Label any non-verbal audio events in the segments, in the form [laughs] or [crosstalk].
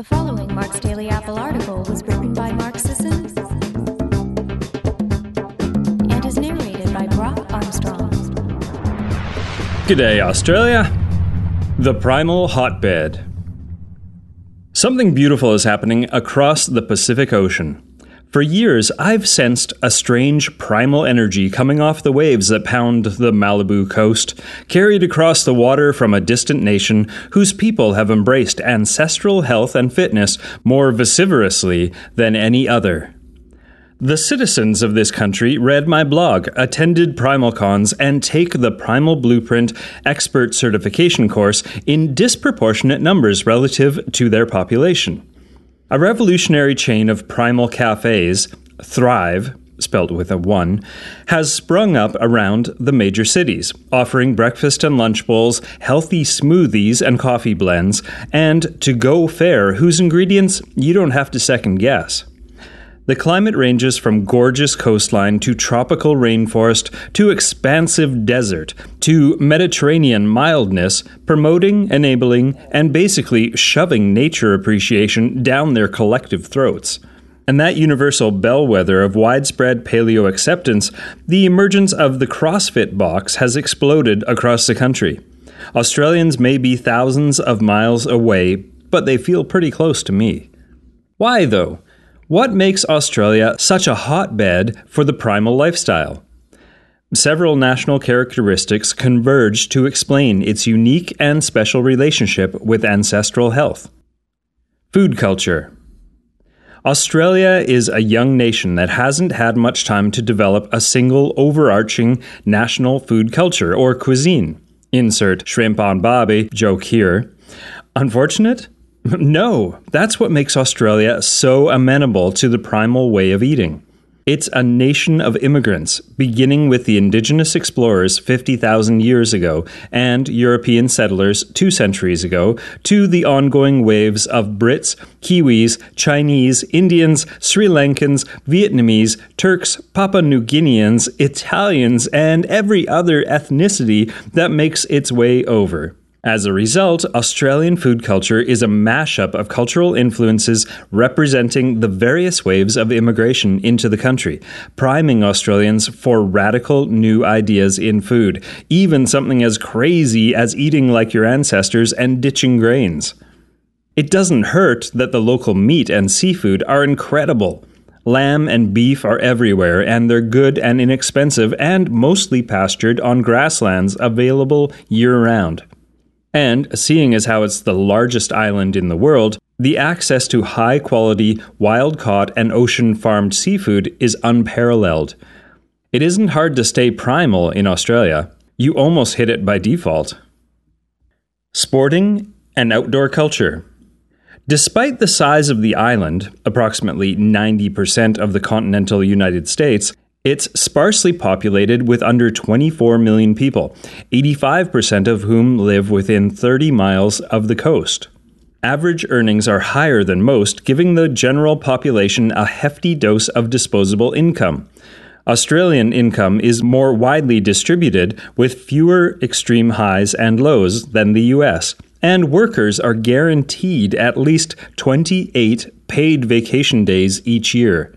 The following Mark's Daily Apple article was written by Mark Sisson and is narrated by Brock Armstrong. G'day, Australia. The Primal Hotbed. Something beautiful is happening across the Pacific Ocean. For years, I've sensed a strange primal energy coming off the waves that pound the Malibu coast, carried across the water from a distant nation whose people have embraced ancestral health and fitness more vociferously than any other. The citizens of this country read my blog, attended PrimalCons, and take the Primal Blueprint Expert Certification course in disproportionate numbers relative to their population. A revolutionary chain of primal cafes, Thrive, spelled with a 1, has sprung up around the major cities, offering breakfast and lunch bowls, healthy smoothies and coffee blends, and to go fare whose ingredients you don't have to second guess. The climate ranges from gorgeous coastline to tropical rainforest to expansive desert to Mediterranean mildness, promoting, enabling, and basically shoving nature appreciation down their collective throats. And that universal bellwether of widespread paleo acceptance, the emergence of the CrossFit box has exploded across the country. Australians may be thousands of miles away, but they feel pretty close to me. Why, though? What makes Australia such a hotbed for the primal lifestyle? Several national characteristics converge to explain its unique and special relationship with ancestral health. Food culture. Australia is a young nation that hasn't had much time to develop a single overarching national food culture or cuisine. Insert shrimp on Barbie joke here. Unfortunate? No, that's what makes Australia so amenable to the primal way of eating. It's a nation of immigrants, beginning with the indigenous explorers 50,000 years ago and European settlers two centuries ago, to the ongoing waves of Brits, Kiwis, Chinese, Indians, Sri Lankans, Vietnamese, Turks, Papua New Guineans, Italians, and every other ethnicity that makes its way over. As a result, Australian food culture is a mashup of cultural influences representing the various waves of immigration into the country, priming Australians for radical new ideas in food, even something as crazy as eating like your ancestors and ditching grains. It doesn't hurt that the local meat and seafood are incredible. Lamb and beef are everywhere, and they're good and inexpensive and mostly pastured on grasslands available year round. And seeing as how it's the largest island in the world, the access to high quality, wild caught, and ocean farmed seafood is unparalleled. It isn't hard to stay primal in Australia. You almost hit it by default. Sporting and outdoor culture. Despite the size of the island, approximately 90% of the continental United States, it's sparsely populated with under 24 million people, 85% of whom live within 30 miles of the coast. Average earnings are higher than most, giving the general population a hefty dose of disposable income. Australian income is more widely distributed, with fewer extreme highs and lows than the US, and workers are guaranteed at least 28 paid vacation days each year.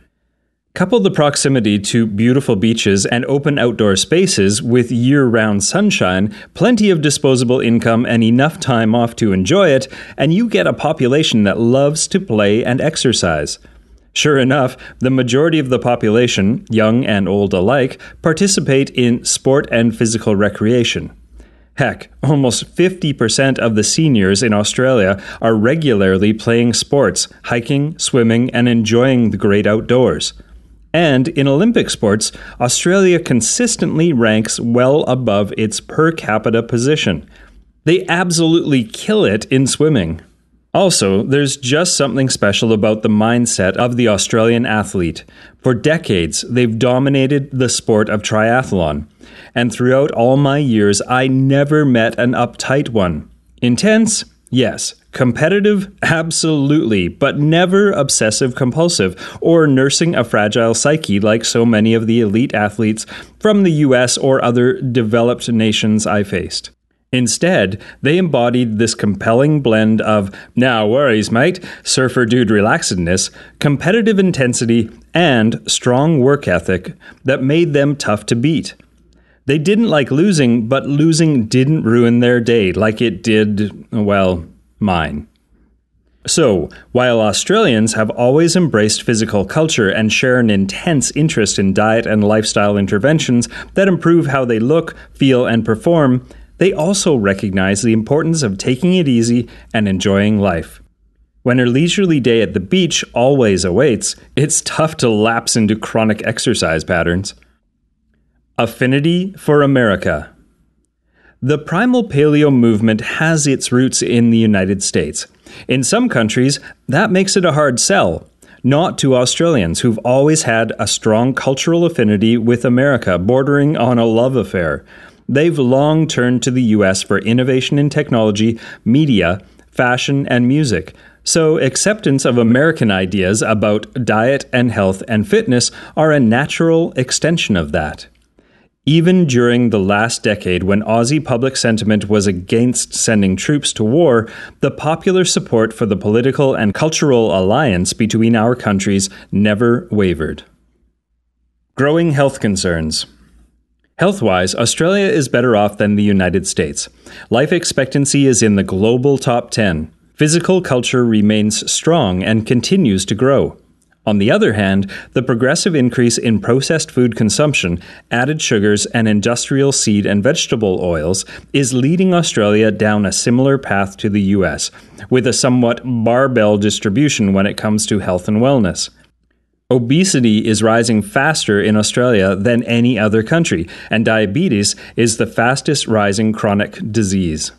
Couple the proximity to beautiful beaches and open outdoor spaces with year round sunshine, plenty of disposable income, and enough time off to enjoy it, and you get a population that loves to play and exercise. Sure enough, the majority of the population, young and old alike, participate in sport and physical recreation. Heck, almost 50% of the seniors in Australia are regularly playing sports, hiking, swimming, and enjoying the great outdoors. And in Olympic sports, Australia consistently ranks well above its per capita position. They absolutely kill it in swimming. Also, there's just something special about the mindset of the Australian athlete. For decades, they've dominated the sport of triathlon. And throughout all my years, I never met an uptight one. Intense? Yes. Competitive? Absolutely, but never obsessive compulsive or nursing a fragile psyche like so many of the elite athletes from the US or other developed nations I faced. Instead, they embodied this compelling blend of, now worries, mate, surfer dude relaxedness, competitive intensity, and strong work ethic that made them tough to beat. They didn't like losing, but losing didn't ruin their day like it did, well, mine. So, while Australians have always embraced physical culture and share an intense interest in diet and lifestyle interventions that improve how they look, feel, and perform, they also recognize the importance of taking it easy and enjoying life. When a leisurely day at the beach always awaits, it's tough to lapse into chronic exercise patterns. Affinity for America. The primal paleo movement has its roots in the United States. In some countries, that makes it a hard sell. Not to Australians, who've always had a strong cultural affinity with America, bordering on a love affair. They've long turned to the US for innovation in technology, media, fashion, and music. So, acceptance of American ideas about diet and health and fitness are a natural extension of that. Even during the last decade, when Aussie public sentiment was against sending troops to war, the popular support for the political and cultural alliance between our countries never wavered. Growing health concerns. Health wise, Australia is better off than the United States. Life expectancy is in the global top 10. Physical culture remains strong and continues to grow. On the other hand, the progressive increase in processed food consumption, added sugars, and industrial seed and vegetable oils is leading Australia down a similar path to the US, with a somewhat barbell distribution when it comes to health and wellness. Obesity is rising faster in Australia than any other country, and diabetes is the fastest rising chronic disease.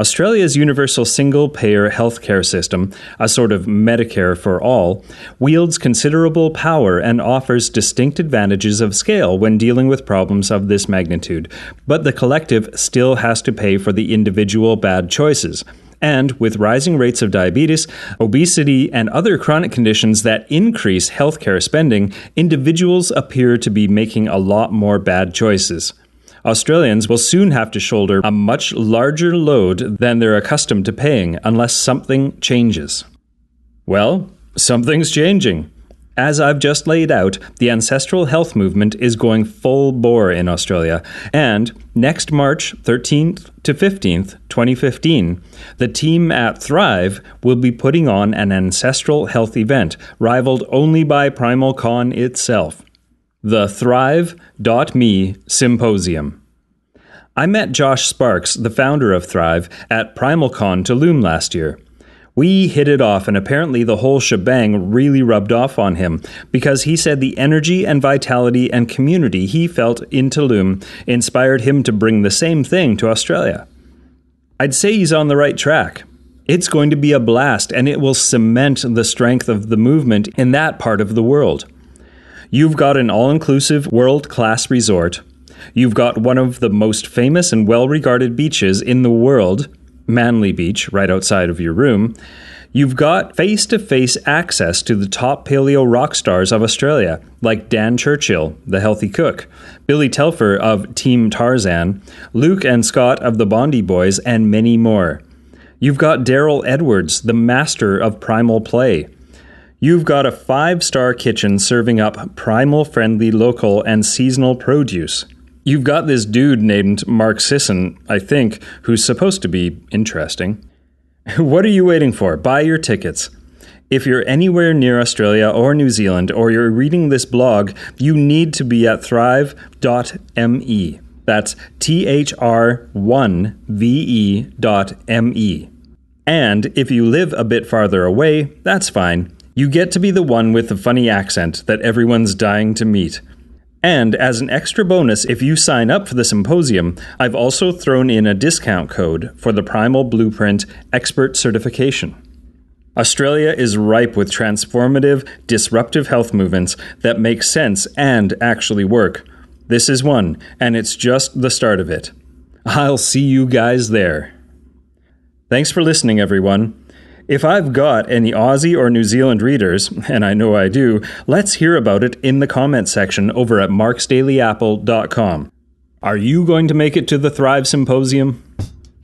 Australia's universal single payer healthcare system, a sort of Medicare for all, wields considerable power and offers distinct advantages of scale when dealing with problems of this magnitude, but the collective still has to pay for the individual bad choices. And with rising rates of diabetes, obesity, and other chronic conditions that increase healthcare spending, individuals appear to be making a lot more bad choices. Australians will soon have to shoulder a much larger load than they're accustomed to paying unless something changes. Well, something's changing. As I've just laid out, the ancestral health movement is going full bore in Australia, and next March 13th to 15th, 2015, the team at Thrive will be putting on an ancestral health event, rivaled only by Primal Con itself the Thrive.me Symposium. I met Josh Sparks, the founder of Thrive, at PrimalCon Tulum last year. We hit it off, and apparently the whole shebang really rubbed off on him because he said the energy and vitality and community he felt in Tulum inspired him to bring the same thing to Australia. I'd say he's on the right track. It's going to be a blast, and it will cement the strength of the movement in that part of the world. You've got an all inclusive, world class resort. You've got one of the most famous and well regarded beaches in the world Manly Beach, right outside of your room, you've got face to face access to the top paleo rock stars of Australia, like Dan Churchill, the healthy cook, Billy Telfer of Team Tarzan, Luke and Scott of the Bondi Boys, and many more. You've got Darryl Edwards, the master of primal play. You've got a five star kitchen serving up primal friendly local and seasonal produce. You've got this dude named Mark Sisson, I think, who's supposed to be interesting. [laughs] what are you waiting for? Buy your tickets. If you're anywhere near Australia or New Zealand or you're reading this blog, you need to be at thrive.me. That's T H R 1 V E dot M E. And if you live a bit farther away, that's fine. You get to be the one with the funny accent that everyone's dying to meet. And as an extra bonus, if you sign up for the symposium, I've also thrown in a discount code for the Primal Blueprint Expert Certification. Australia is ripe with transformative, disruptive health movements that make sense and actually work. This is one, and it's just the start of it. I'll see you guys there. Thanks for listening, everyone. If I've got any Aussie or New Zealand readers, and I know I do, let's hear about it in the comment section over at marksdailyapple.com. Are you going to make it to the Thrive Symposium?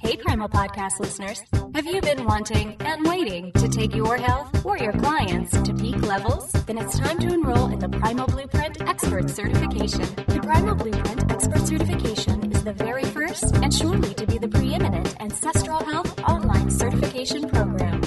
Hey, Primal Podcast listeners. Have you been wanting and waiting to take your health or your clients to peak levels? Then it's time to enroll in the Primal Blueprint Expert Certification. The Primal Blueprint Expert Certification is the very first and surely to be the preeminent ancestral health online certification program.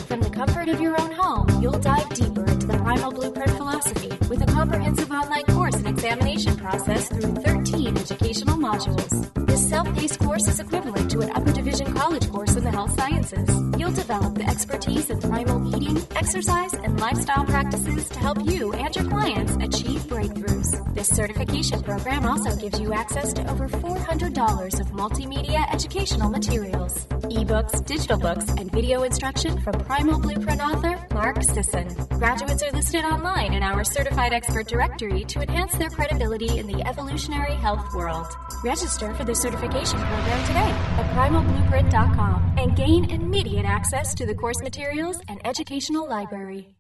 Comfort of your own home, you'll dive deeper into the Primal Blueprint philosophy with a comprehensive online course and examination process through 13 educational modules. This self-paced course is equivalent to an upper division college course in the health sciences. You'll develop the expertise in primal eating, exercise, and lifestyle practices to help you and your clients achieve breakthroughs. This certification program also gives you access to over $400 of multimedia educational materials, ebooks, digital books, and video instruction from Primal Blueprint author Mark Sisson. Graduates are listed online in our certified expert directory to enhance their credibility in the evolutionary health world. Register for the certification program today at primalblueprint.com and gain immediate access to the course materials and educational library.